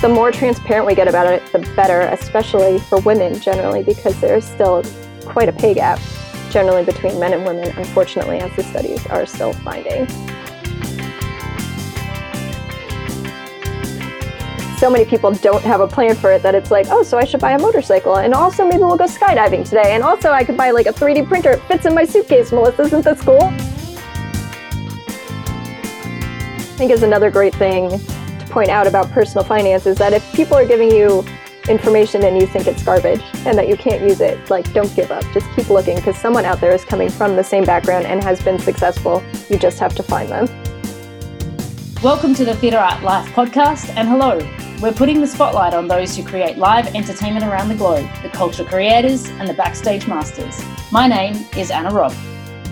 the more transparent we get about it, the better, especially for women generally, because there's still quite a pay gap generally between men and women, unfortunately, as the studies are still finding. so many people don't have a plan for it that it's like, oh, so I should buy a motorcycle. And also, maybe we'll go skydiving today. And also, I could buy like a 3D printer. It fits in my suitcase, Melissa. Isn't this cool? I think is another great thing point out about personal finance is that if people are giving you information and you think it's garbage and that you can't use it, like don't give up. Just keep looking because someone out there is coming from the same background and has been successful. You just have to find them. Welcome to the Theatre Art Life podcast and hello. We're putting the spotlight on those who create live entertainment around the globe, the culture creators and the backstage masters. My name is Anna Robb.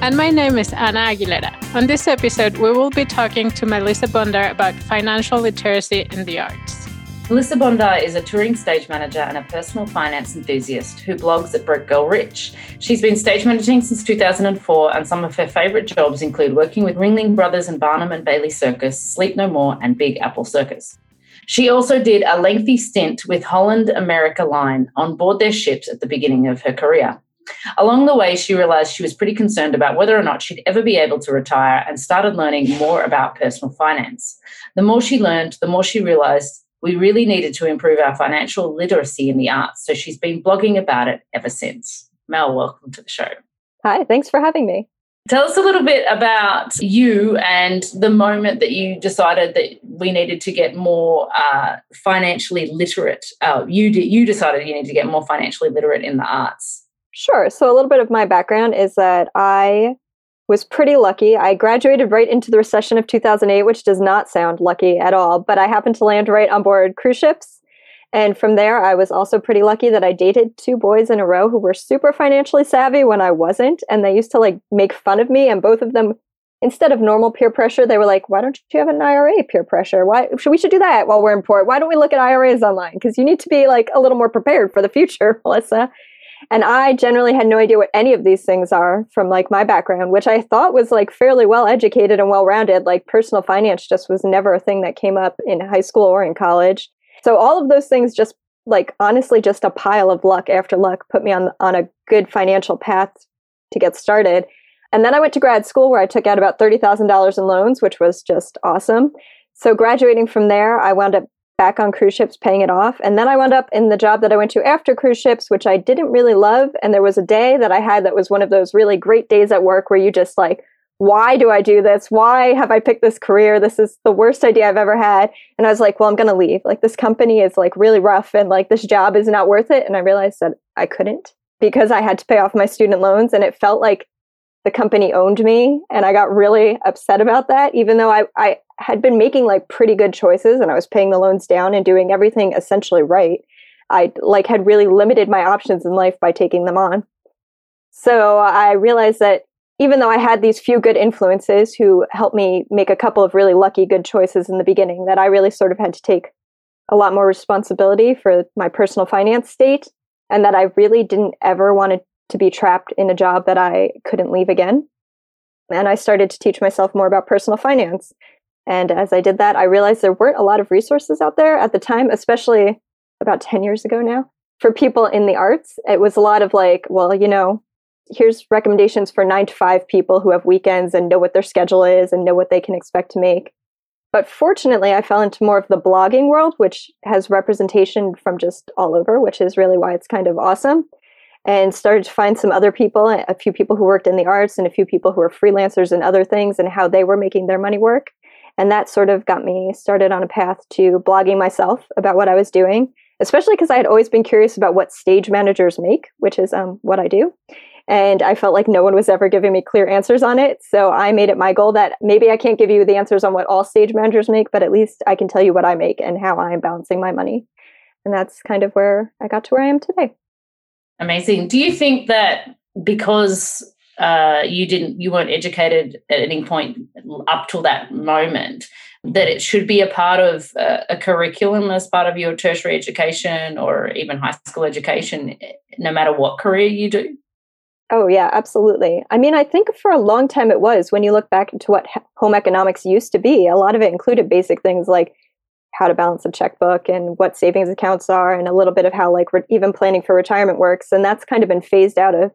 And my name is Anna Aguilera. On this episode, we will be talking to Melissa Bondar about financial literacy in the arts. Melissa Bondar is a touring stage manager and a personal finance enthusiast who blogs at Broke Girl Rich. She's been stage managing since 2004, and some of her favourite jobs include working with Ringling Brothers and Barnum and Bailey Circus, Sleep No More, and Big Apple Circus. She also did a lengthy stint with Holland America Line on board their ships at the beginning of her career. Along the way, she realized she was pretty concerned about whether or not she'd ever be able to retire and started learning more about personal finance. The more she learned, the more she realized we really needed to improve our financial literacy in the arts. So she's been blogging about it ever since. Mel, welcome to the show. Hi, thanks for having me. Tell us a little bit about you and the moment that you decided that we needed to get more uh, financially literate. Uh, you did, you decided you needed to get more financially literate in the arts. Sure. So a little bit of my background is that I was pretty lucky. I graduated right into the recession of 2008, which does not sound lucky at all, but I happened to land right on board cruise ships and from there, I was also pretty lucky that I dated two boys in a row who were super financially savvy when I wasn't. And they used to like make fun of me. And both of them, instead of normal peer pressure, they were like, why don't you have an IRA peer pressure? Why should we should do that while we're in port? Why don't we look at IRAs online? Because you need to be like a little more prepared for the future, Melissa. And I generally had no idea what any of these things are from like my background, which I thought was like fairly well educated and well rounded. Like personal finance just was never a thing that came up in high school or in college. So all of those things just like honestly just a pile of luck after luck put me on on a good financial path to get started. And then I went to grad school where I took out about $30,000 in loans, which was just awesome. So graduating from there, I wound up back on cruise ships paying it off. And then I wound up in the job that I went to after cruise ships, which I didn't really love. And there was a day that I had that was one of those really great days at work where you just like why do I do this? Why have I picked this career? This is the worst idea I've ever had. And I was like, well, I'm going to leave. Like, this company is like really rough and like this job is not worth it. And I realized that I couldn't because I had to pay off my student loans and it felt like the company owned me. And I got really upset about that, even though I, I had been making like pretty good choices and I was paying the loans down and doing everything essentially right. I like had really limited my options in life by taking them on. So I realized that even though I had these few good influences who helped me make a couple of really lucky good choices in the beginning, that I really sort of had to take a lot more responsibility for my personal finance state, and that I really didn't ever want to be trapped in a job that I couldn't leave again. And I started to teach myself more about personal finance. And as I did that, I realized there weren't a lot of resources out there at the time, especially about 10 years ago now, for people in the arts. It was a lot of like, well, you know, here's recommendations for nine to five people who have weekends and know what their schedule is and know what they can expect to make. But fortunately, I fell into more of the blogging world, which has representation from just all over, which is really why it's kind of awesome. And started to find some other people, a few people who worked in the arts and a few people who were freelancers and other things and how they were making their money work. And that sort of got me started on a path to blogging myself about what I was doing, especially because I had always been curious about what stage managers make, which is um, what I do. And I felt like no one was ever giving me clear answers on it. So I made it my goal that maybe I can't give you the answers on what all stage managers make, but at least I can tell you what I make and how I'm balancing my money. And that's kind of where I got to where I am today. Amazing. Do you think that because uh, you didn't, you weren't educated at any point up till that moment, that it should be a part of a, a curriculum as part of your tertiary education or even high school education, no matter what career you do? Oh, yeah, absolutely. I mean, I think for a long time it was when you look back into what home economics used to be, a lot of it included basic things like how to balance a checkbook and what savings accounts are and a little bit of how like re- even planning for retirement works. And that's kind of been phased out of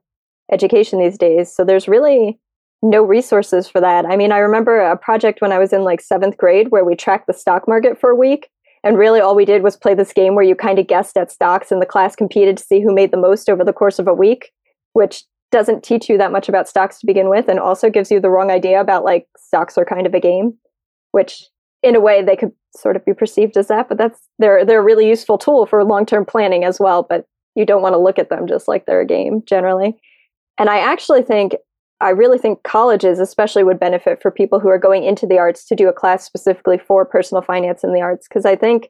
education these days. So there's really no resources for that. I mean i remember a project when i was in like seventh grade where we tracked the stock market for a week. And really all we did was play this game where you kind of guessed at stocks and the class competed to see who made the most over the course of a week which doesn't teach you that much about stocks to begin with and also gives you the wrong idea about like stocks are kind of a game which in a way they could sort of be perceived as that but that's they're they're a really useful tool for long-term planning as well but you don't want to look at them just like they're a game generally and i actually think i really think colleges especially would benefit for people who are going into the arts to do a class specifically for personal finance in the arts because i think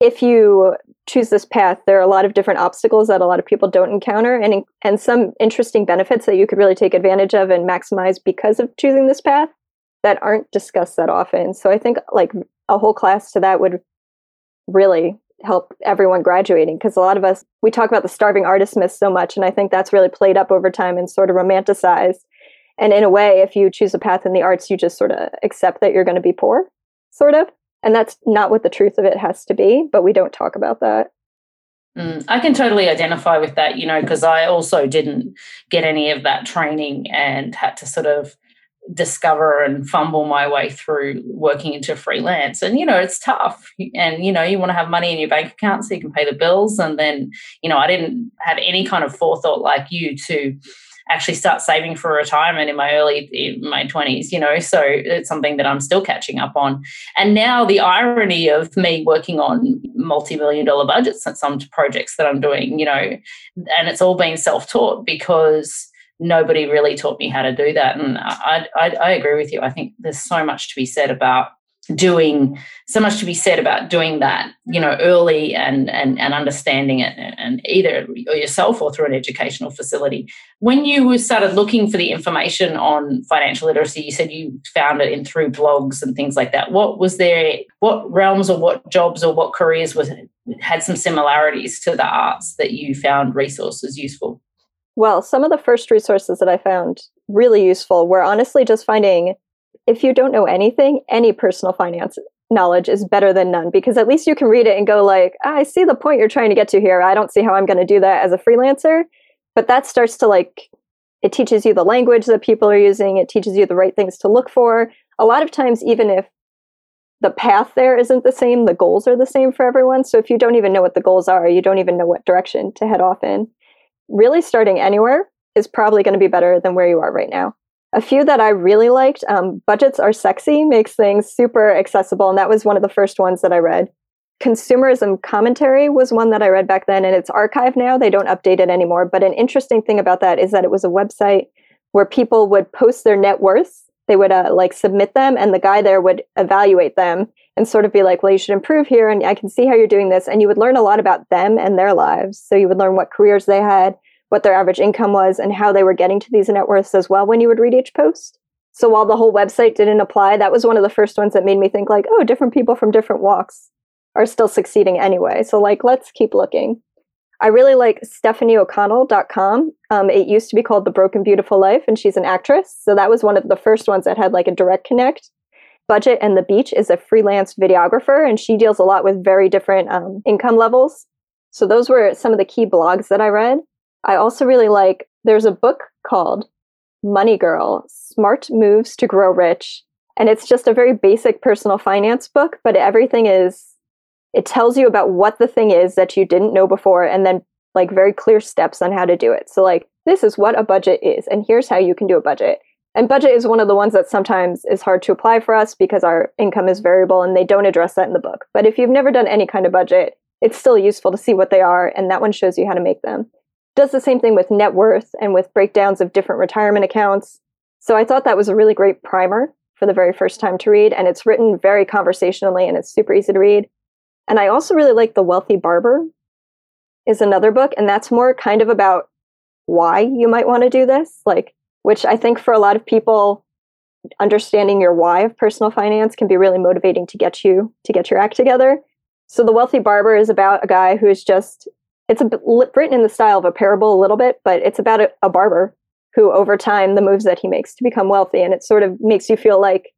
if you choose this path there are a lot of different obstacles that a lot of people don't encounter and and some interesting benefits that you could really take advantage of and maximize because of choosing this path that aren't discussed that often. So I think like a whole class to that would really help everyone graduating because a lot of us we talk about the starving artist myth so much and I think that's really played up over time and sort of romanticized. And in a way, if you choose a path in the arts, you just sort of accept that you're going to be poor, sort of. And that's not what the truth of it has to be, but we don't talk about that. Mm, I can totally identify with that, you know, because I also didn't get any of that training and had to sort of discover and fumble my way through working into freelance. And you know it's tough. And you know you want to have money in your bank account so you can pay the bills. And then you know i didn't have any kind of forethought like you to actually start saving for retirement in my early in my 20s you know? So it's something that i'm still catching up on. And now the irony of me working on multi-million dollar budgets and some projects that i'm doing you know and it's all been self-taught because nobody really taught me how to do that. And I, I, I agree with you. I think there's so much to be said about doing so much to be said about doing that you know early and and and understanding it and either yourself or through an educational facility when you started looking for the information on financial literacy you said you found it in through blogs and things like that what was there what realms or what jobs or what careers was had some similarities to the arts that you found resources useful well, some of the first resources that I found really useful were honestly just finding if you don't know anything, any personal finance knowledge is better than none because at least you can read it and go like, ah, I see the point you're trying to get to here. I don't see how I'm going to do that as a freelancer. But that starts to like it teaches you the language that people are using, it teaches you the right things to look for. A lot of times even if the path there isn't the same, the goals are the same for everyone. So if you don't even know what the goals are, you don't even know what direction to head off in really starting anywhere is probably going to be better than where you are right now. A few that I really liked um, Budgets Are Sexy makes things super accessible, and that was one of the first ones that I read. Consumerism Commentary was one that I read back then, and it's archived now. They don't update it anymore. But an interesting thing about that is that it was a website where people would post their net worths. They would uh, like submit them, and the guy there would evaluate them and sort of be like, well, you should improve here. And I can see how you're doing this. And you would learn a lot about them and their lives. So you would learn what careers they had, what their average income was, and how they were getting to these net worths as well when you would read each post. So while the whole website didn't apply, that was one of the first ones that made me think like, oh, different people from different walks are still succeeding anyway. So like, let's keep looking. I really like StephanieO'Connell.com. Um, it used to be called The Broke and Beautiful Life, and she's an actress. So that was one of the first ones that had like a direct connect Budget and the Beach is a freelance videographer, and she deals a lot with very different um, income levels. So those were some of the key blogs that I read. I also really like, there's a book called Money Girl Smart Moves to Grow Rich. And it's just a very basic personal finance book, but everything is, it tells you about what the thing is that you didn't know before, and then like very clear steps on how to do it. So, like, this is what a budget is, and here's how you can do a budget. And budget is one of the ones that sometimes is hard to apply for us because our income is variable and they don't address that in the book. But if you've never done any kind of budget, it's still useful to see what they are, and that one shows you how to make them. Does the same thing with net worth and with breakdowns of different retirement accounts. So I thought that was a really great primer for the very first time to read, and it's written very conversationally and it's super easy to read. And I also really like The Wealthy Barber is another book, and that's more kind of about why you might want to do this. Like which I think for a lot of people, understanding your why of personal finance can be really motivating to get you to get your act together. So the wealthy barber is about a guy who is just it's a, written in the style of a parable a little bit, but it's about a, a barber who over time the moves that he makes to become wealthy and it sort of makes you feel like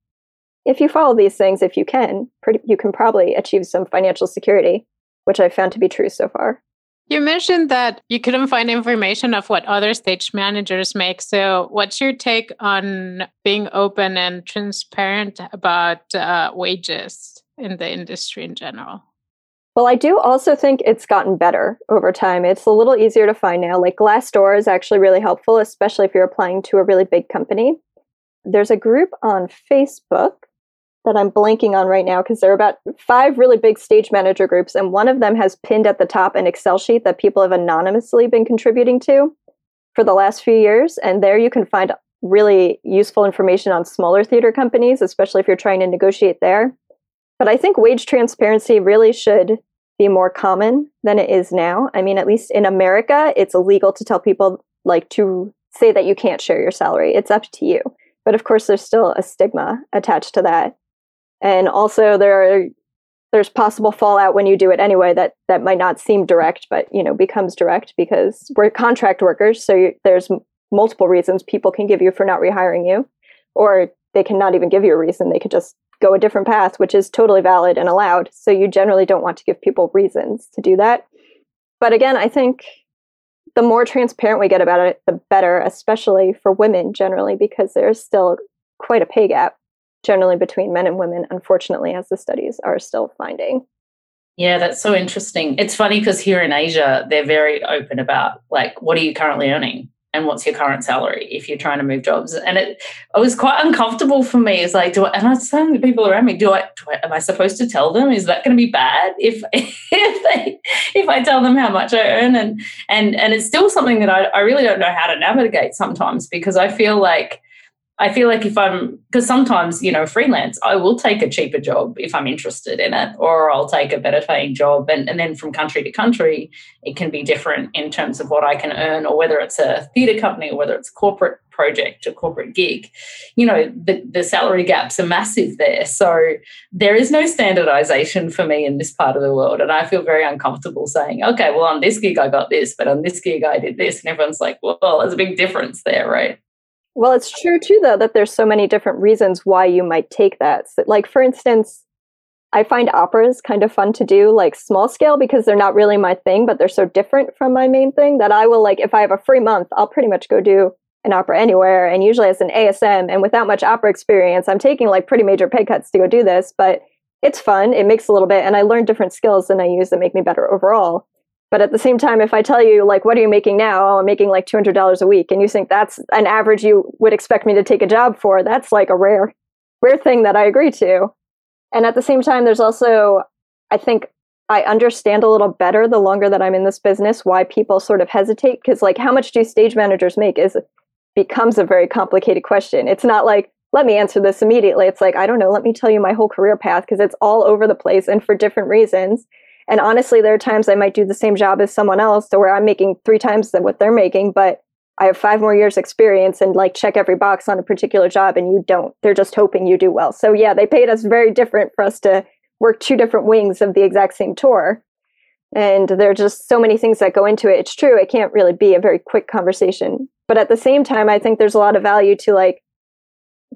if you follow these things, if you can, pretty, you can probably achieve some financial security, which I've found to be true so far. You mentioned that you couldn't find information of what other stage managers make. So, what's your take on being open and transparent about uh, wages in the industry in general? Well, I do also think it's gotten better over time. It's a little easier to find now. Like Glassdoor is actually really helpful, especially if you're applying to a really big company. There's a group on Facebook that I'm blanking on right now because there are about five really big stage manager groups, and one of them has pinned at the top an Excel sheet that people have anonymously been contributing to for the last few years. And there you can find really useful information on smaller theater companies, especially if you're trying to negotiate there. But I think wage transparency really should be more common than it is now. I mean, at least in America, it's illegal to tell people like to say that you can't share your salary. It's up to you. But of course, there's still a stigma attached to that and also there are there's possible fallout when you do it anyway that that might not seem direct but you know becomes direct because we're contract workers so you, there's multiple reasons people can give you for not rehiring you or they cannot even give you a reason. They could just go a different path which is totally valid and allowed. So you generally don't want to give people reasons to do that. But again i think the more transparent we get about it the better especially for women generally because there's still quite a pay gap generally between men and women, unfortunately, as the studies are still finding. Yeah, that's so interesting. It's funny because here in Asia, they're very open about like, what are you currently earning? And what's your current salary if you're trying to move jobs? And it, it was quite uncomfortable for me. It's like, do I, and I was telling the people around me, do I, do I, am I supposed to tell them? Is that going to be bad if, if they, if I tell them how much I earn? And, and, and it's still something that I, I really don't know how to navigate sometimes because I feel like, I feel like if I'm, because sometimes, you know, freelance, I will take a cheaper job if I'm interested in it, or I'll take a better paying job. And, and then from country to country, it can be different in terms of what I can earn, or whether it's a theatre company or whether it's a corporate project, a corporate gig. You know, the, the salary gaps are massive there. So there is no standardization for me in this part of the world. And I feel very uncomfortable saying, okay, well, on this gig, I got this, but on this gig, I did this. And everyone's like, well, there's a big difference there, right? Well, it's true too, though, that there's so many different reasons why you might take that. So, like, for instance, I find operas kind of fun to do, like small scale, because they're not really my thing, but they're so different from my main thing that I will, like, if I have a free month, I'll pretty much go do an opera anywhere. And usually as an ASM and without much opera experience, I'm taking like pretty major pay cuts to go do this, but it's fun. It makes a little bit, and I learn different skills and I use that make me better overall. But at the same time, if I tell you, like, what are you making now? Oh, I'm making like $200 a week. And you think that's an average you would expect me to take a job for, that's like a rare, rare thing that I agree to. And at the same time, there's also, I think I understand a little better the longer that I'm in this business why people sort of hesitate. Cause like, how much do stage managers make is becomes a very complicated question. It's not like, let me answer this immediately. It's like, I don't know, let me tell you my whole career path because it's all over the place and for different reasons. And honestly, there are times I might do the same job as someone else to where I'm making three times than what they're making, but I have five more years experience and like check every box on a particular job and you don't. They're just hoping you do well. So yeah, they paid us very different for us to work two different wings of the exact same tour. And there are just so many things that go into it. It's true, it can't really be a very quick conversation. But at the same time, I think there's a lot of value to like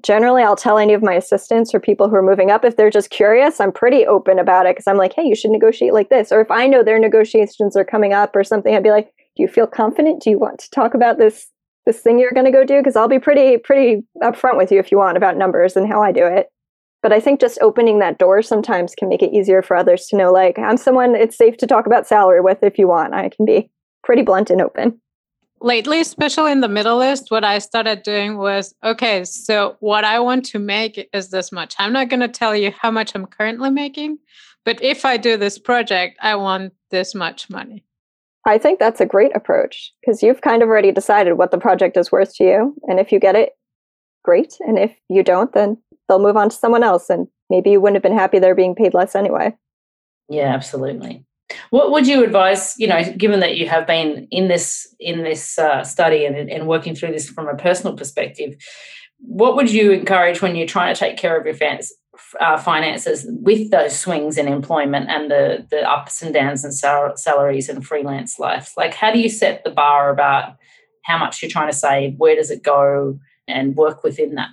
generally I'll tell any of my assistants or people who are moving up if they're just curious, I'm pretty open about it because I'm like, hey, you should negotiate like this. Or if I know their negotiations are coming up or something, I'd be like, do you feel confident? Do you want to talk about this this thing you're going to go do? Because I'll be pretty pretty upfront with you if you want about numbers and how I do it. But I think just opening that door sometimes can make it easier for others to know, like, I'm someone it's safe to talk about salary with if you want. I can be pretty blunt and open lately, especially in the Middle East, what I started doing was okay, so what I want to make is this much. I'm not going to tell you how much I'm currently making, but if I do this project, I want this much money. I think that's a great approach because you've kind of already decided what the project is worth to you. And if you get it, great. And if you don't, then they'll move on to someone else. And maybe you wouldn't have been happy they're being paid less anyway. Yeah, absolutely. What would you advise? You know, given that you have been in this in this uh, study and, and working through this from a personal perspective, what would you encourage when you're trying to take care of your fans, uh, finances with those swings in employment and the the ups and downs and sal- salaries and freelance life? Like, how do you set the bar about how much you're trying to save? Where does it go? And work within that.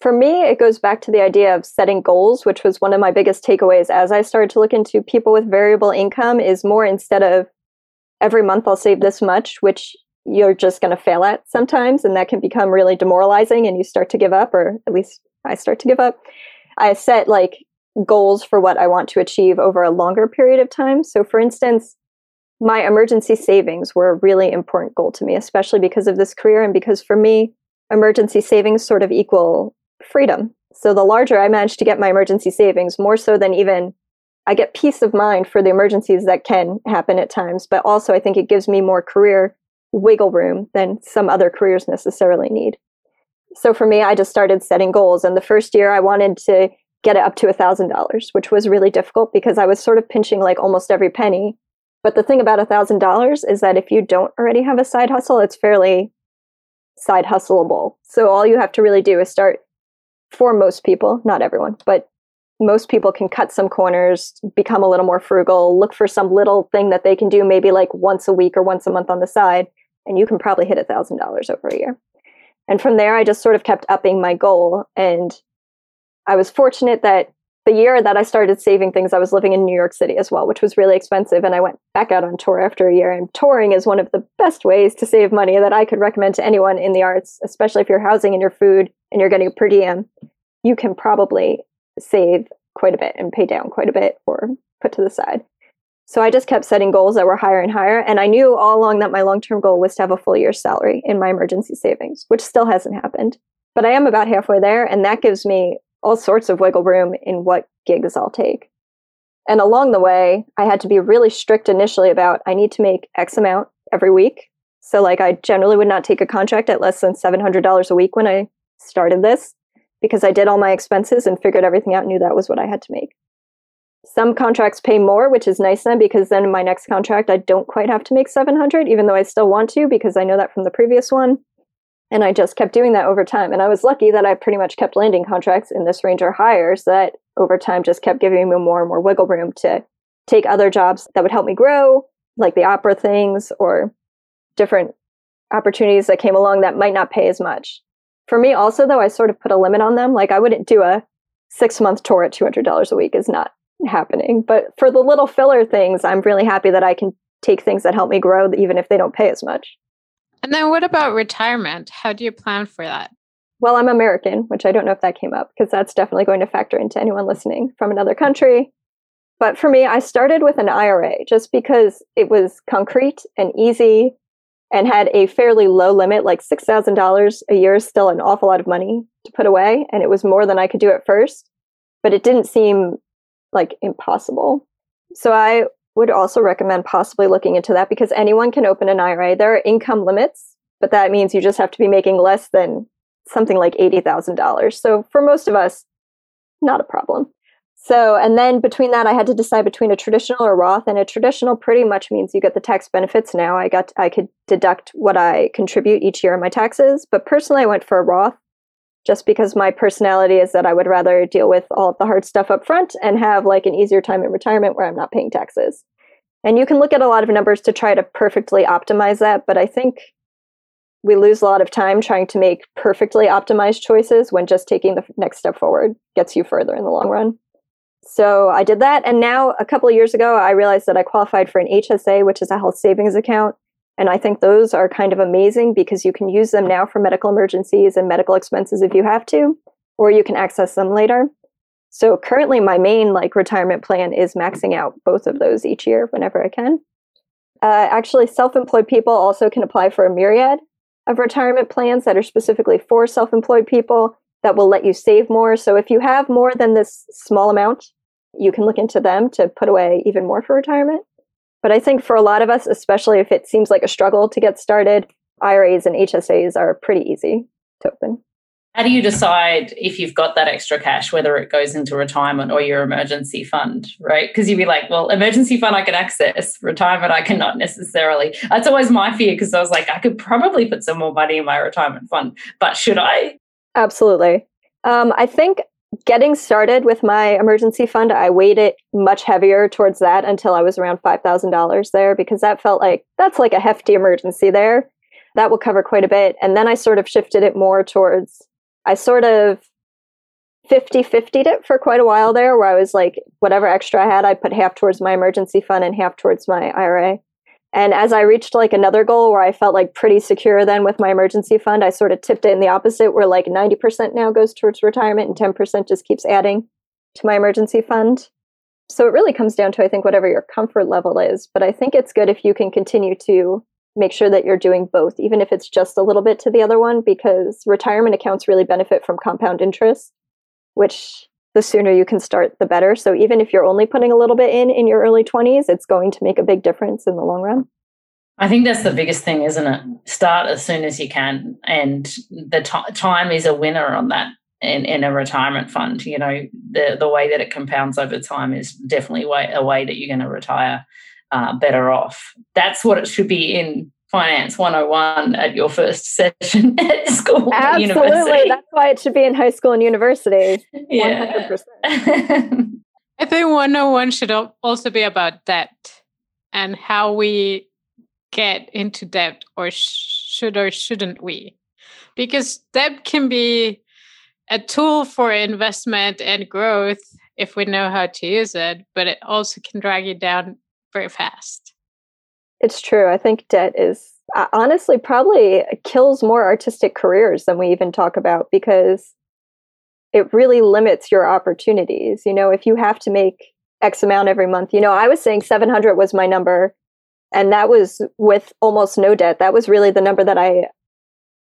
For me, it goes back to the idea of setting goals, which was one of my biggest takeaways as I started to look into people with variable income is more instead of every month I'll save this much, which you're just going to fail at sometimes. And that can become really demoralizing and you start to give up, or at least I start to give up. I set like goals for what I want to achieve over a longer period of time. So, for instance, my emergency savings were a really important goal to me, especially because of this career and because for me, emergency savings sort of equal freedom. So, the larger I manage to get my emergency savings, more so than even I get peace of mind for the emergencies that can happen at times, but also I think it gives me more career wiggle room than some other careers necessarily need. So for me, I just started setting goals. And the first year I wanted to get it up to $1,000, which was really difficult because I was sort of pinching like almost every penny. But the thing about $1,000 is that if you don't already have a side hustle, it's fairly side hustleable. So all you have to really do is start for most people, not everyone, but most people can cut some corners, become a little more frugal, look for some little thing that they can do maybe like once a week or once a month on the side, and you can probably hit $1,000 over a year. And from there, I just sort of kept upping my goal. And I was fortunate that the year that I started saving things, I was living in New York City as well, which was really expensive. And I went back out on tour after a year. And touring is one of the best ways to save money that I could recommend to anyone in the arts, especially if you're housing and your food and you're getting a per diem. You can probably save quite a bit and pay down quite a bit or put to the side. So I just kept setting goals that were higher and higher. And I knew all along that my long term goal was to have a full year's salary in my emergency savings, which still hasn't happened. But I am about halfway there. And that gives me all sorts of wiggle room in what gigs I'll take. And along the way, I had to be really strict initially about I need to make X amount every week. So, like, I generally would not take a contract at less than $700 a week when I started this because I did all my expenses and figured everything out, knew that was what I had to make. Some contracts pay more, which is nice then because then in my next contract I don't quite have to make 700 even though I still want to because I know that from the previous one. And I just kept doing that over time. And I was lucky that I pretty much kept landing contracts in this range or higher so that over time just kept giving me more and more wiggle room to take other jobs that would help me grow, like the opera things or different opportunities that came along that might not pay as much. For me, also, though, I sort of put a limit on them. Like, I wouldn't do a six month tour at $200 a week, is not happening. But for the little filler things, I'm really happy that I can take things that help me grow, even if they don't pay as much. And then what about retirement? How do you plan for that? Well, I'm American, which I don't know if that came up because that's definitely going to factor into anyone listening from another country. But for me, I started with an IRA just because it was concrete and easy and had a fairly low limit, like $6,000 a year is still an awful lot of money to put away. And it was more than I could do at first, but it didn't seem like impossible. So I would also recommend possibly looking into that because anyone can open an IRA. There are income limits, but that means you just have to be making less than something like $80,000. So for most of us, not a problem. So, and then between that, I had to decide between a traditional or Roth. And a traditional pretty much means you get the tax benefits now. I got, I could deduct what I contribute each year in my taxes. But personally, I went for a Roth just because my personality is that I would rather deal with all of the hard stuff up front and have like an easier time in retirement where I'm not paying taxes. And you can look at a lot of numbers to try to perfectly optimize that. But I think we lose a lot of time trying to make perfectly optimized choices when just taking the next step forward gets you further in the long run. So I did that. And now, a couple of years ago, I realized that I qualified for an HSA, which is a health savings account. And I think those are kind of amazing because you can use them now for medical emergencies and medical expenses if you have to, or you can access them later. So currently, my main like retirement plan is maxing out both of those each year whenever I can. Uh, actually, self-employed people also can apply for a myriad of retirement plans that are specifically for self-employed people that will let you save more. So if you have more than this small amount, you can look into them to put away even more for retirement. But I think for a lot of us, especially if it seems like a struggle to get started, IRAs and HSAs are pretty easy to open. How do you decide if you've got that extra cash, whether it goes into retirement or your emergency fund, right? Because you'd be like, well, emergency fund I can access, retirement I cannot necessarily. That's always my fear because I was like, I could probably put some more money in my retirement fund, but should I? Absolutely. Um, I think getting started with my emergency fund, I weighed it much heavier towards that until I was around $5,000 there because that felt like that's like a hefty emergency there. That will cover quite a bit. And then I sort of shifted it more towards, I sort of 50 50 it for quite a while there, where I was like, whatever extra I had, I put half towards my emergency fund and half towards my IRA. And as I reached like another goal where I felt like pretty secure then with my emergency fund, I sort of tipped it in the opposite, where like 90% now goes towards retirement and 10% just keeps adding to my emergency fund. So it really comes down to, I think, whatever your comfort level is. But I think it's good if you can continue to make sure that you're doing both, even if it's just a little bit to the other one, because retirement accounts really benefit from compound interest, which the sooner you can start, the better. So even if you're only putting a little bit in in your early 20s, it's going to make a big difference in the long run. I think that's the biggest thing, isn't it? Start as soon as you can, and the t- time is a winner on that. In, in a retirement fund, you know the the way that it compounds over time is definitely way, a way that you're going to retire uh, better off. That's what it should be in finance 101 at your first session at school absolutely. university. that's why it should be in high school and university. Yeah. 100%. i think 101 should also be about debt and how we get into debt or should or shouldn't we. Because debt can be a tool for investment and growth if we know how to use it but it also can drag you down very fast it's true. I think debt is uh, honestly probably kills more artistic careers than we even talk about because it really limits your opportunities. You know, if you have to make X amount every month, you know, I was saying 700 was my number and that was with almost no debt. That was really the number that I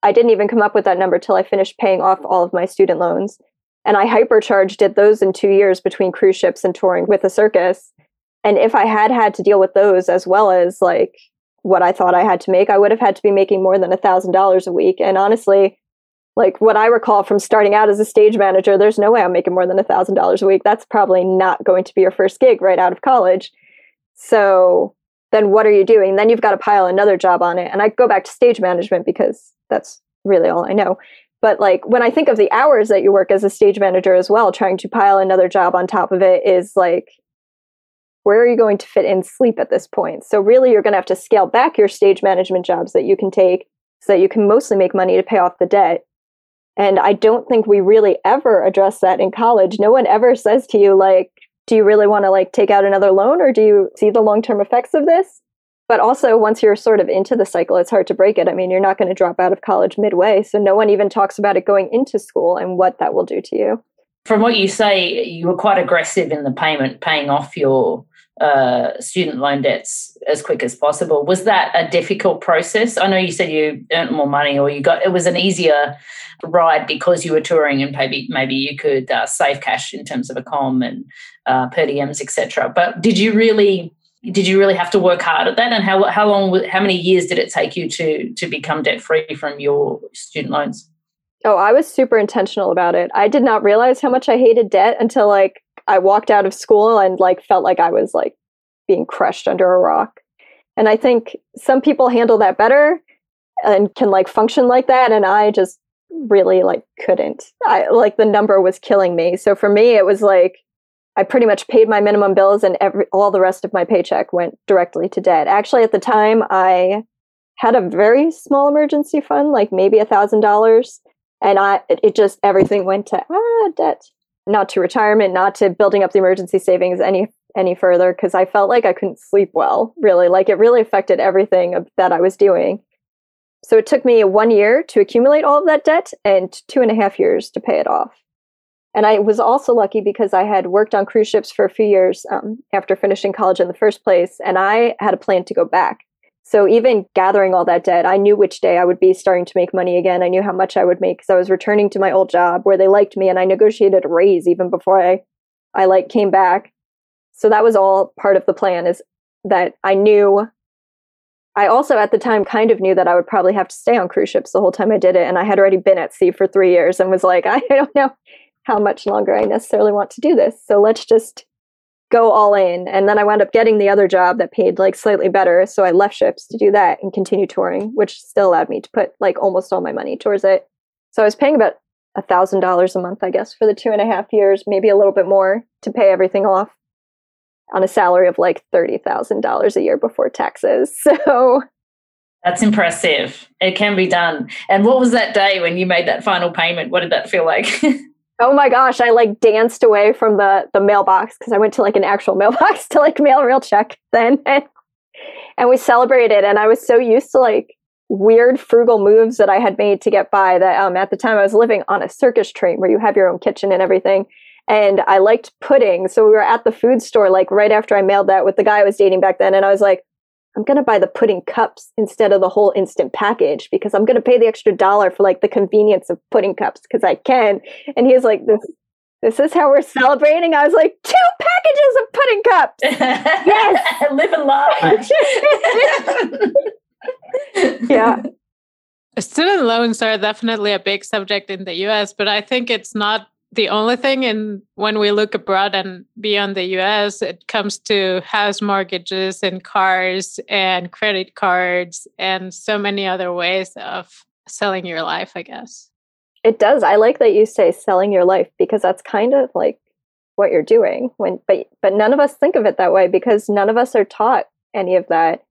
I didn't even come up with that number till I finished paying off all of my student loans. And I hypercharged it those in 2 years between cruise ships and touring with a circus and if I had had to deal with those as well as like what I thought I had to make, I would have had to be making more than a thousand dollars a week. And honestly, like what I recall from starting out as a stage manager, there's no way I'm making more than a thousand dollars a week. That's probably not going to be your first gig right out of college. So then what are you doing? Then you've got to pile another job on it. And I go back to stage management because that's really all I know. But like when I think of the hours that you work as a stage manager as well, trying to pile another job on top of it is like where are you going to fit in sleep at this point? So, really, you're going to have to scale back your stage management jobs that you can take so that you can mostly make money to pay off the debt. And I don't think we really ever address that in college. No one ever says to you, like, do you really want to like take out another loan or do you see the long term effects of this? But also, once you're sort of into the cycle, it's hard to break it. I mean, you're not going to drop out of college midway. So, no one even talks about it going into school and what that will do to you. From what you say, you were quite aggressive in the payment, paying off your uh, student loan debts as quick as possible. Was that a difficult process? I know you said you earned more money, or you got it was an easier ride because you were touring, and maybe maybe you could uh, save cash in terms of a com and uh, per diems, etc. But did you really? Did you really have to work hard at that? And how how long? How many years did it take you to to become debt free from your student loans? Oh, I was super intentional about it. I did not realize how much I hated debt until like I walked out of school and like felt like I was like being crushed under a rock. And I think some people handle that better and can like function like that and I just really like couldn't. I like the number was killing me. So for me it was like I pretty much paid my minimum bills and every all the rest of my paycheck went directly to debt. Actually at the time I had a very small emergency fund, like maybe a thousand dollars. And I it, just everything went to ah debt not to retirement, not to building up the emergency savings any any further because I felt like I couldn't sleep well. Really, like it really affected everything that I was doing. So it took me one year to accumulate all of that debt and two and a half years to pay it off. And I was also lucky because I had worked on cruise ships for a few years um, after finishing college in the first place, and I had a plan to go back. So even gathering all that debt, I knew which day I would be starting to make money again. I knew how much I would make because I was returning to my old job where they liked me and I negotiated a raise even before I I like came back. So that was all part of the plan is that I knew I also at the time kind of knew that I would probably have to stay on cruise ships the whole time I did it and I had already been at sea for 3 years and was like I don't know how much longer I necessarily want to do this. So let's just go all in. And then I wound up getting the other job that paid like slightly better. So I left ships to do that and continue touring, which still allowed me to put like almost all my money towards it. So I was paying about a thousand dollars a month, I guess, for the two and a half years, maybe a little bit more to pay everything off on a salary of like thirty thousand dollars a year before taxes. So that's impressive. It can be done. And what was that day when you made that final payment? What did that feel like? Oh my gosh, I like danced away from the the mailbox because I went to like an actual mailbox to like mail a real check then. And, we celebrated and I was so used to like weird frugal moves that I had made to get by that um, at the time I was living on a circus train where you have your own kitchen and everything. And I liked pudding. So we were at the food store like right after I mailed that with the guy I was dating back then. And I was like, I'm going to buy the pudding cups instead of the whole instant package because I'm going to pay the extra dollar for like the convenience of pudding cups because I can. And he's like, this, this is how we're celebrating. I was like, two packages of pudding cups. yes. Live and large. yeah. Student loans are definitely a big subject in the US, but I think it's not the only thing and when we look abroad and beyond the US it comes to house mortgages and cars and credit cards and so many other ways of selling your life I guess. It does. I like that you say selling your life because that's kind of like what you're doing when but but none of us think of it that way because none of us are taught any of that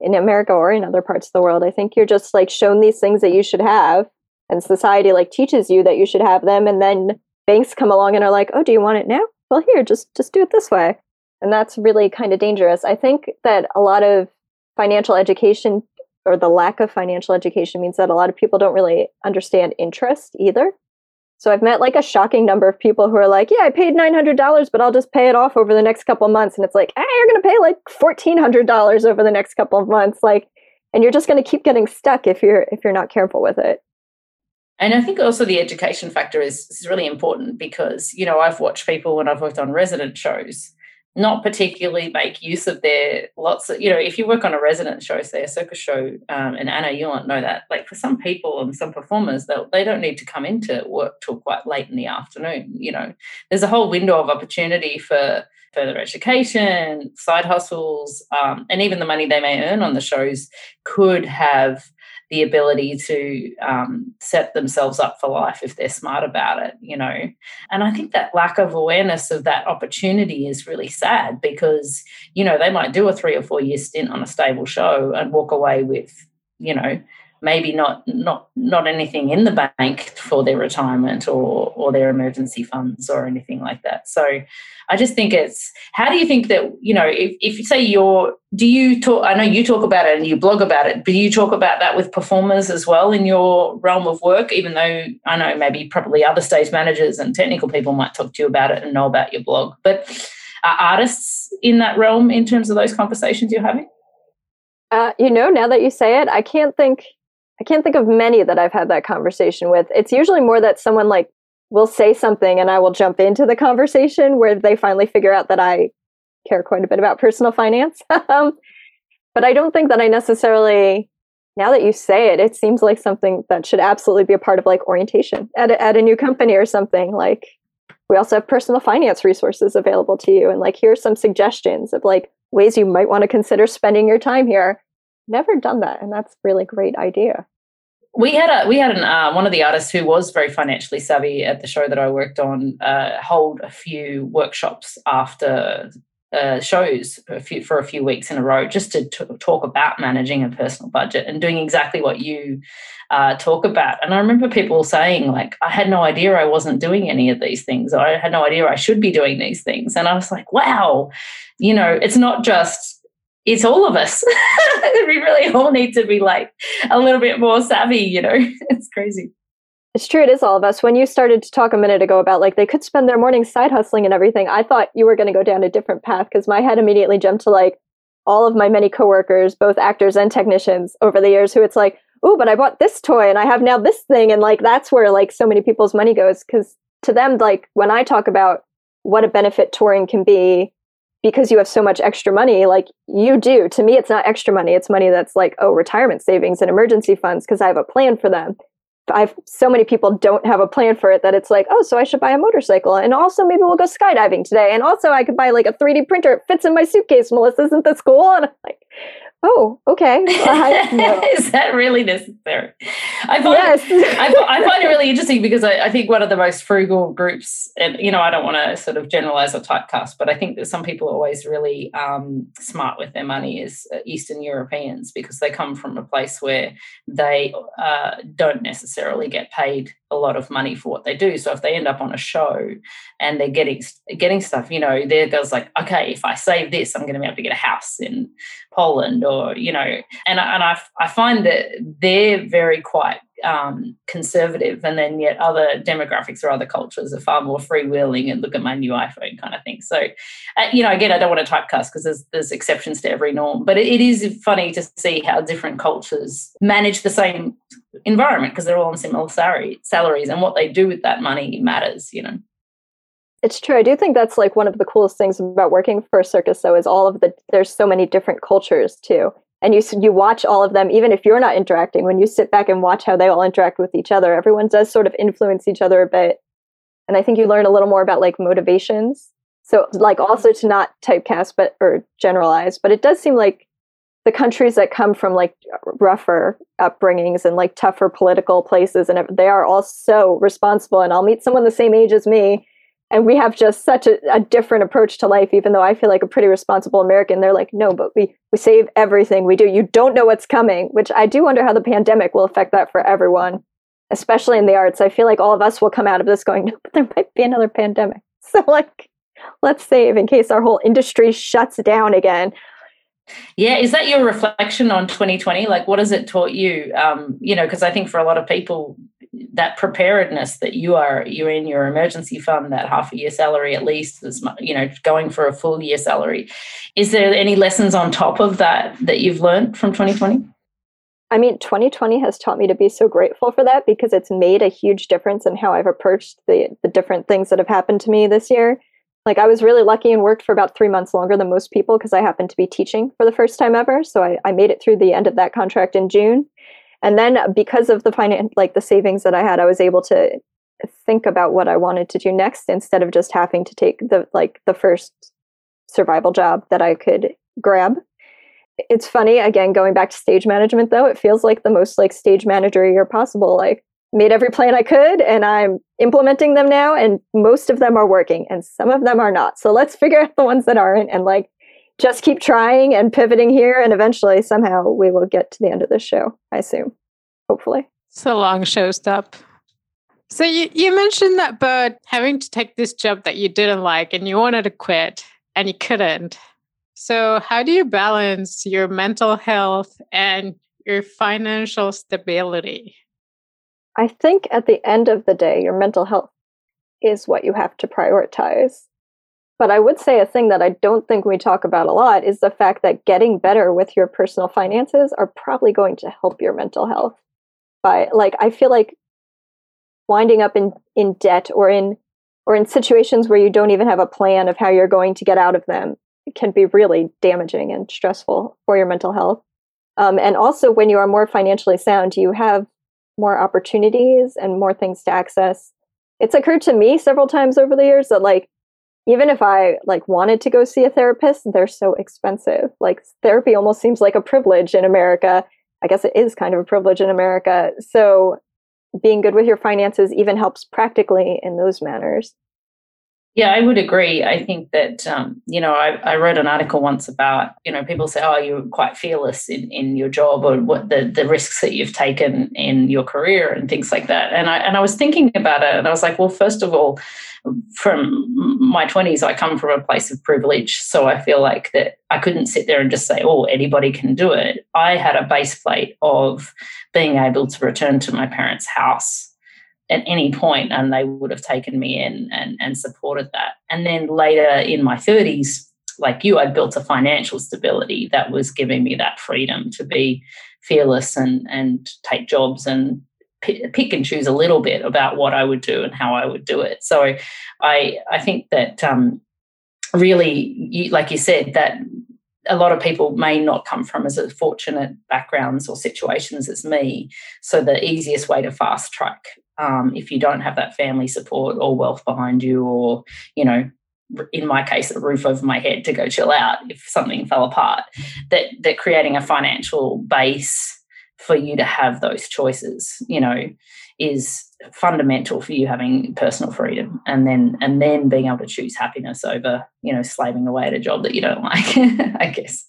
in America or in other parts of the world. I think you're just like shown these things that you should have and society like teaches you that you should have them and then banks come along and are like oh do you want it now? Well here just just do it this way. And that's really kind of dangerous. I think that a lot of financial education or the lack of financial education means that a lot of people don't really understand interest either. So i've met like a shocking number of people who are like yeah i paid $900 but i'll just pay it off over the next couple of months. And it's like hey you're going to pay like $1400 over the next couple of months like and you're just going to keep getting stuck if you're if you're not careful with it and I think also the education factor is, is really important because, you know, I've watched people when I've worked on resident shows not particularly make use of their lots of, you know, if you work on a resident show, say a circus show, um, and Anna, you won't know that, like for some people and some performers, they they don't need to come into work till quite late in the afternoon. You know, there's a whole window of opportunity for further education, side hustles, um, and even the money they may earn on the shows could have the ability to um, set themselves up for life if they're smart about it, you know. And I think that lack of awareness of that opportunity is really sad because, you know, they might do a three or four year stint on a stable show and walk away with, you know, maybe not not not anything in the bank for their retirement or or their emergency funds or anything like that. So i just think it's how do you think that you know if, if you say you're do you talk i know you talk about it and you blog about it but do you talk about that with performers as well in your realm of work even though i know maybe probably other stage managers and technical people might talk to you about it and know about your blog but are artists in that realm in terms of those conversations you're having? Uh, you know, now that you say it, I can't think I can't think of many that I've had that conversation with. It's usually more that someone like will say something and I will jump into the conversation where they finally figure out that I care quite a bit about personal finance. um, but I don't think that I necessarily, now that you say it, it seems like something that should absolutely be a part of like orientation at a, at a new company or something. Like we also have personal finance resources available to you. And like, here's some suggestions of like ways you might want to consider spending your time here. Never done that. And that's really great idea we had a we had an uh, one of the artists who was very financially savvy at the show that I worked on uh, hold a few workshops after uh, shows for a, few, for a few weeks in a row just to t- talk about managing a personal budget and doing exactly what you uh, talk about. And I remember people saying like, I had no idea I wasn't doing any of these things. I had no idea I should be doing these things. And I was like, wow, you know, it's not just it's all of us. we really all need to be like a little bit more savvy, you know. it's crazy. It's true, it is all of us. When you started to talk a minute ago about like they could spend their morning side hustling and everything, I thought you were going to go down a different path because my head immediately jumped to like all of my many coworkers, both actors and technicians over the years, who it's like, oh, but I bought this toy and I have now this thing. And like that's where like so many people's money goes. Cause to them, like when I talk about what a benefit touring can be because you have so much extra money like you do. To me it's not extra money. It's money that's like oh retirement savings and emergency funds because i have a plan for them. I've so many people don't have a plan for it that it's like oh so i should buy a motorcycle. And also maybe we'll go skydiving today. And also i could buy like a 3d printer. It fits in my suitcase melissa. Isn't this cool? And i'm like oh, okay. Well, Is that really necessary? I find, yes. it, I, I, find it really interesting because I, I, think one of the most frugal groups, and you know, I don't want to sort of generalize or typecast, but I think that some people are always really um, smart with their money is uh, Eastern Europeans because they come from a place where they uh, don't necessarily get paid a lot of money for what they do. So if they end up on a show and they're getting getting stuff, you know, there goes like, okay, if I save this, I'm going to be able to get a house in Poland, or you know, and and I I find that they're very quite um, conservative, and then yet other demographics or other cultures are far more freewheeling and look at my new iPhone kind of thing. So, uh, you know, again, I don't want to typecast because there's there's exceptions to every norm, but it, it is funny to see how different cultures manage the same environment because they're all on similar salary, salaries, and what they do with that money matters. You know. It's true. I do think that's like one of the coolest things about working for a circus, though, is all of the there's so many different cultures too and you you watch all of them even if you're not interacting when you sit back and watch how they all interact with each other everyone does sort of influence each other a bit and i think you learn a little more about like motivations so like also to not typecast but or generalize but it does seem like the countries that come from like rougher upbringings and like tougher political places and they are all so responsible and i'll meet someone the same age as me and we have just such a, a, different approach to life even though i feel like a pretty responsible american they're like no but we we save everything we do. You don't know what's coming which i do wonder how the pandemic will affect that for everyone especially in the arts. I feel like all of us will come out of this going no but there might be another pandemic. So like let's save in case our whole industry shuts down again yeah, is that your reflection on 2020? Like, what has it taught you? Um, you know, because I think for a lot of people, that preparedness that you are you're in your emergency fund that half a year salary at least is you know going for a full year salary is there any lessons on top of that that you've learned from 2020 I mean, 2020 has taught me to be so grateful for that because it's made a huge difference in how I've approached the the different things that have happened to me this year. Like I was really lucky and worked for about three months longer than most people because I happened to be teaching for the first time ever. So I, I made it through the end of that contract in June. And then uh, because of the finance, like the savings that I had, I was able to think about what I wanted to do next instead of just having to take the like the first survival job that I could grab. It's funny again going back to stage management though, it feels like the most like stage manager year possible. Like made every plan I could and I'm implementing them now and most of them are working and some of them are not. So let's figure out the ones that aren't and like just keep trying and pivoting here and eventually somehow we will get to the end of the show i assume. Hopefully. It's a long show stop so you, you mentioned that but having to take this job that you didn't like and you wanted to quit and you couldn't. So how do you balance your mental health and your financial stability i think at the end of the day your mental health is what you have to prioritize but I would say a thing that I don't think we talk about a lot is the fact that getting better with your personal finances are probably going to help your mental health. By like, I feel like winding up in, in debt or in or in situations where you don't even have a plan of how you're going to get out of them can be really damaging and stressful for your mental health. Um, and also, when you are more financially sound, you have more opportunities and more things to access. It's occurred to me several times over the years that like even if I like wanted to go see a therapist, they're so expensive. Like therapy almost seems like a privilege in America. I guess it is kind of a privilege in America. So being good with your finances even helps practically in those manners. Yeah, I would agree. I think that um, you know, I, I, wrote an article once about you know people say, "Oh, you're quite fearless in, in your job, or what the the risks that you've taken in your career and things like that." And I and I was thinking about it, and I was like, well, first of all, from my twenties, I come from a place of privilege, so I feel like that I couldn't sit there and just say, "Oh, anybody can do it." I had a base plate of being able to return to my parents' house at any point and they would have taken me in and, and supported that. And then later in my 30s, like you, I built a financial stability that was giving me that freedom to be fearless and, and take jobs and pick and choose a little bit about what I would do and how I would do it. So I, I think that um, really, you, like you said, that a lot of people may not come from as fortunate backgrounds or situations as me. So the easiest way to fast track um, if you don't have that family support or wealth behind you, or, you know, in my case, a roof over my head to go chill out if something fell apart, that, that creating a financial base for you to have those choices, you know, is fundamental for you having personal freedom and then and then being able to choose happiness over you know slaving away at a job that you don't like i guess.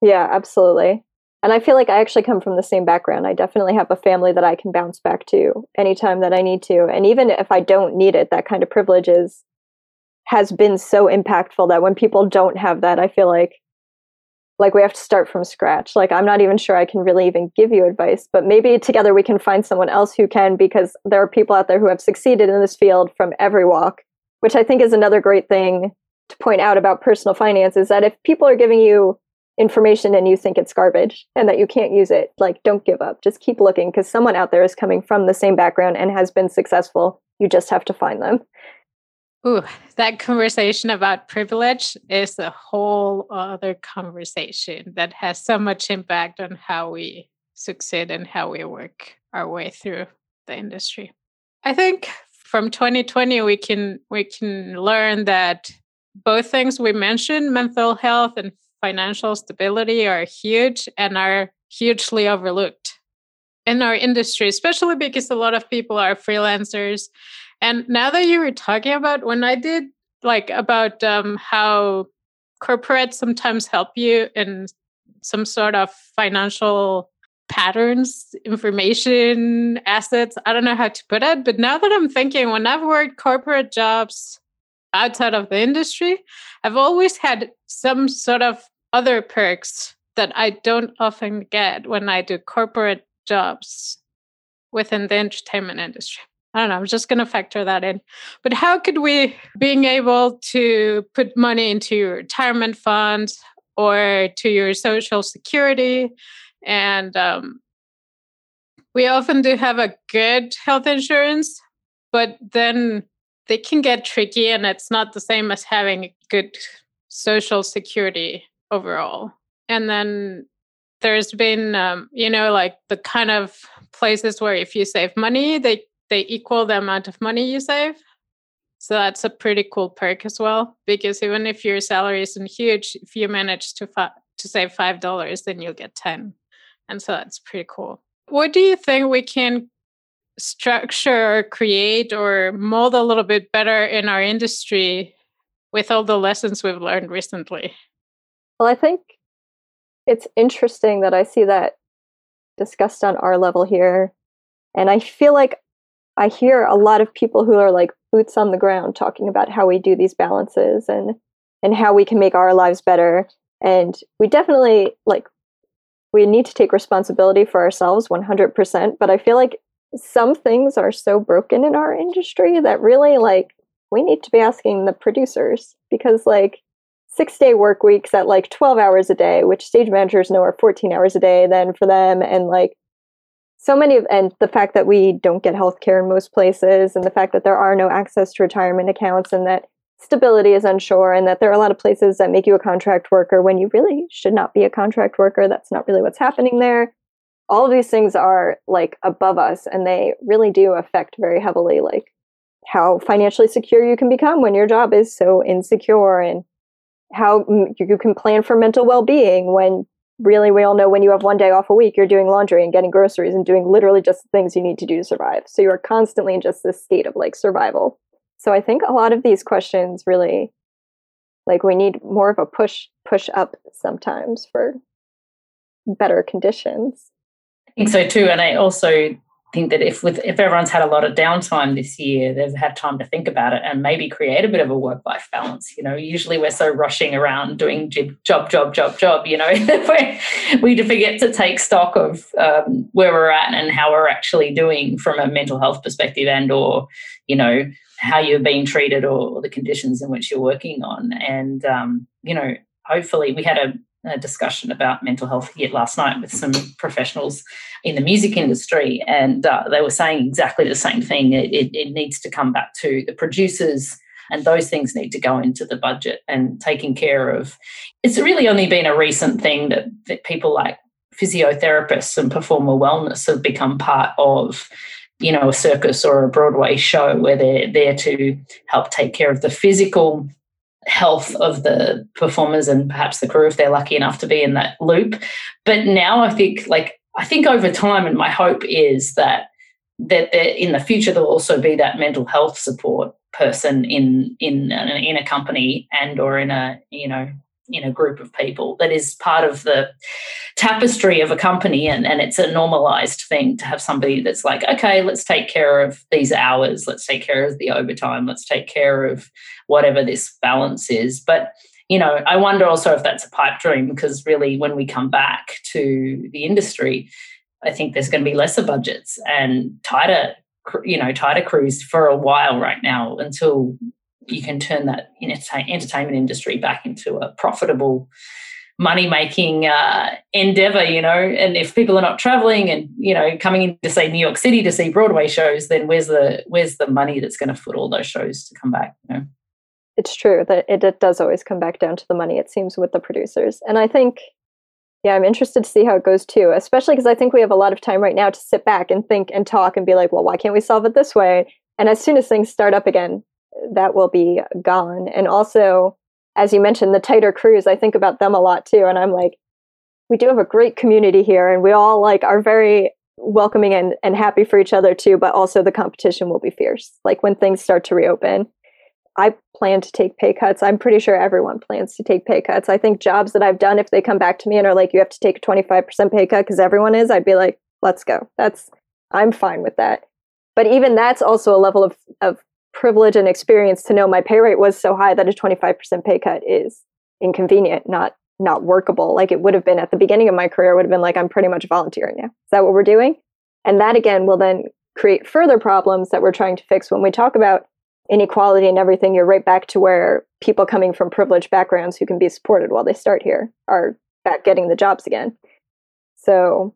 Yeah absolutely and I feel like I actually come from the same background. I definitely have a family that I can bounce back to anytime that I need to. And even if I don't need it, that kind of privilege is has been so impactful that when people don't have that, I feel like like we have to start from scratch. Like I'm not even sure I can really even give you advice, but maybe together we can find someone else who can because there are people out there who have succeeded in this field from every walk, which I think is another great thing to point out about personal finance is that if people are giving you information and you think it's garbage and that you can't use it, like don't give up. Just keep looking because someone out there is coming from the same background and has been successful. You just have to find them. Ooh, that conversation about privilege is a whole other conversation that has so much impact on how we succeed and how we work our way through the industry. I think from 2020 we can we can learn that both things we mentioned, mental health and financial stability are huge and are hugely overlooked in our industry, especially because a lot of people are freelancers. And now that you were talking about when I did like about um, how corporates sometimes help you in some sort of financial patterns, information, assets. I don't know how to put it, but now that I'm thinking, when I've worked corporate jobs outside of the industry, I've always had some sort of other perks that I don't often get when I do corporate jobs within the entertainment industry. I don't know, I'm just going to factor that in. But how could we, being able to put money into your retirement fund or to your social security, and um, we often do have a good health insurance, but then they can get tricky and it's not the same as having good social security overall. And then there's been, um, you know, like the kind of places where if you save money, they they equal the amount of money you save. So that's a pretty cool perk as well. Because even if your salary isn't huge, if you manage to fi- to save five dollars, then you'll get ten, and so that's pretty cool. What do you think we can structure or create or mold a little bit better in our industry with all the lessons we've learned recently? Well, I think it's interesting that I see that discussed on our level here. And I feel like I hear a lot of people who are like boots on the ground talking about how we do these balances and and how we can make our lives better. And we definitely like we need to take responsibility for ourselves 100%, but I feel like some things are so broken in our industry that really like we need to be asking the producers because like six day work weeks at like 12 hours a day, which stage managers know are 14 hours a day then for them. And like so many of, and the fact that we don't get healthcare in most places, and the fact that there are no access to retirement accounts, and that stability is unsure, and that there are a lot of places that make you a contract worker when you really should not be a contract worker. That's not really what's happening there. All of these things are like above us, and they really do affect very heavily, like how financially secure you can become when your job is so insecure and how you can plan for mental well-being when really we all know when you have one day off a week you're doing laundry and getting groceries and doing literally just the things you need to do to survive. So you're constantly in just this state of like survival. So i think a lot of these questions really like we need more of a push push up sometimes for better conditions. I think so too and i also think that if with if everyone's had a lot of downtime this year, they've had time to think about it and maybe create a bit of a work life balance. You know, usually we're so rushing around doing job, job, job, job. You know, we forget to take stock of um, where we're at and how we're actually doing from a mental health perspective, and or you know how you're being treated or, the conditions in which you're working on. And um, you know, hopefully, we had a a discussion about mental health here last night with some professionals in the music industry, and uh, they were saying exactly the same thing. It, it, it, needs to come back to the producers, and those things need to go into the budget and taking care of. It's really only been a recent thing that, that people like physiotherapists and performer wellness have become part of you know a circus or a broadway show where they're there to help take care of the physical health of the performers and perhaps the crew if they're lucky enough to be in that loop. But now I think like I think over time and my hope is that that in the future there'll also be that mental health support person in in in a company and or in a you know in a group of people that is part of the tapestry of a company and, and it's a normalized thing to have somebody that's like okay let's take care of these hours let's take care of the overtime let's take care of whatever this balance is. But you know i wonder also if that's a pipe dream because really when we come back to the industry i think there's going to be lesser budgets and tighter you know tighter crews for a while right now until you can turn that entertainment industry back into a profitable money making uh, endeavor you know? And if people are not traveling and you know coming in to say new york city to see broadway shows then where's the where's the money that's going to foot all those shows to come back you know? It's true that it, it does always come back down to the money it seems with the producers. And i think yeah i'm interested to see how it goes too especially because i think we have a lot of time right now to sit back and think and talk and be like well why can't we solve it this way? And as soon as things start up again that will be gone. And also, as you mentioned, the tighter crews, I think about them a lot too. And I'm like, we do have a great community here and we all like are very welcoming and, and happy for each other too, but also the competition will be fierce. Like when things start to reopen, I plan to take pay cuts. I'm pretty sure everyone plans to take pay cuts. I think jobs that I've done, if they come back to me and are like, you have to take a 25% pay cut because everyone is, I'd be like, let's go. That's, I'm fine with that. But even that's also a level of, of privilege and experience to know my pay rate was so high that a 25% pay cut is inconvenient, not not workable. Like it would have been at the beginning of my career, would have been like, I'm pretty much volunteering now. Is that what we're doing? And that again will then create further problems that we're trying to fix when we talk about inequality and everything. You're right back to where people coming from privileged backgrounds who can be supported while they start here are back getting the jobs again. So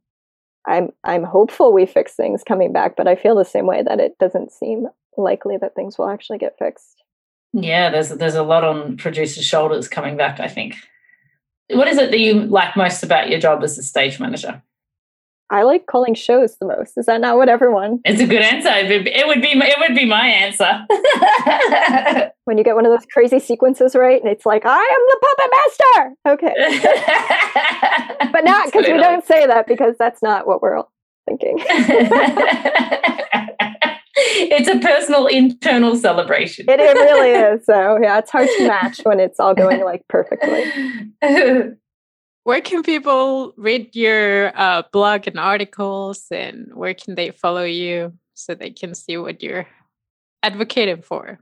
I'm I'm hopeful we fix things coming back, but I feel the same way that it doesn't seem likely that things will actually get fixed. Hmm. Yeah, there's there's a lot on producers' shoulders coming back. I think. What is it that you like most about your job as a stage manager? I like calling shows the most. Is that not what everyone? It's a good answer. It would be it would be my answer. when you get one of those crazy sequences right, and it's like I am the puppet master. Okay, but not because we don't say that because that's not what we're all thinking it's a personal internal celebration. It, it really is. So yeah, it's hard to match when it's all going like perfectly. Where can people read your uh, blog and articles, and where can they follow you so they can see what you're advocating for?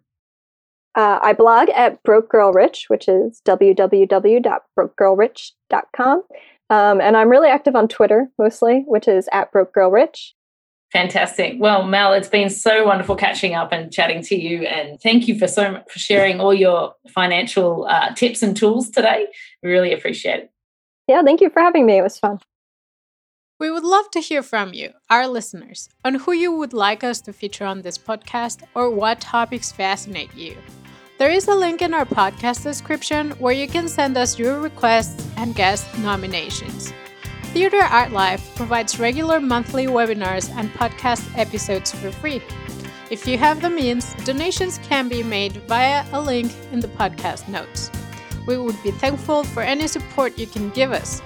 Uh, I blog at Broke Girl Rich, which is www.brokegirlrich.com. Um, and I'm really active on Twitter mostly, which is at Broke Girl Rich. Fantastic. Well, Mel, it's been so wonderful catching up and chatting to you, and thank you for so much for sharing all your financial uh, tips and tools today. We really appreciate it. Yeah, thank you for having me. It was fun. We would love to hear from you, our listeners, on who you would like us to feature on this podcast or what topics fascinate you. There is a link in our podcast description where you can send us your requests and guest nominations. Theater Art Life provides regular monthly webinars and podcast episodes for free. If you have the means, donations can be made via a link in the podcast notes. We would be thankful for any support you can give us.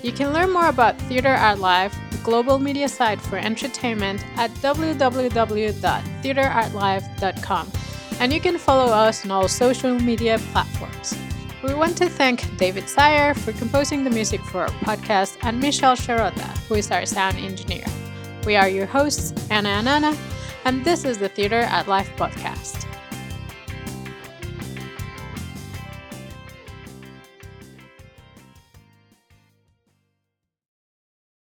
You can learn more about Theater Art Life, the global media site for entertainment, at www.theaterartlife.com, and you can follow us on all social media platforms. We want to thank David Sayer for composing the music for our podcast and Michelle Sharota, who is our sound engineer. We are your hosts, Anna and Anna, and this is the Theater Art Life podcast.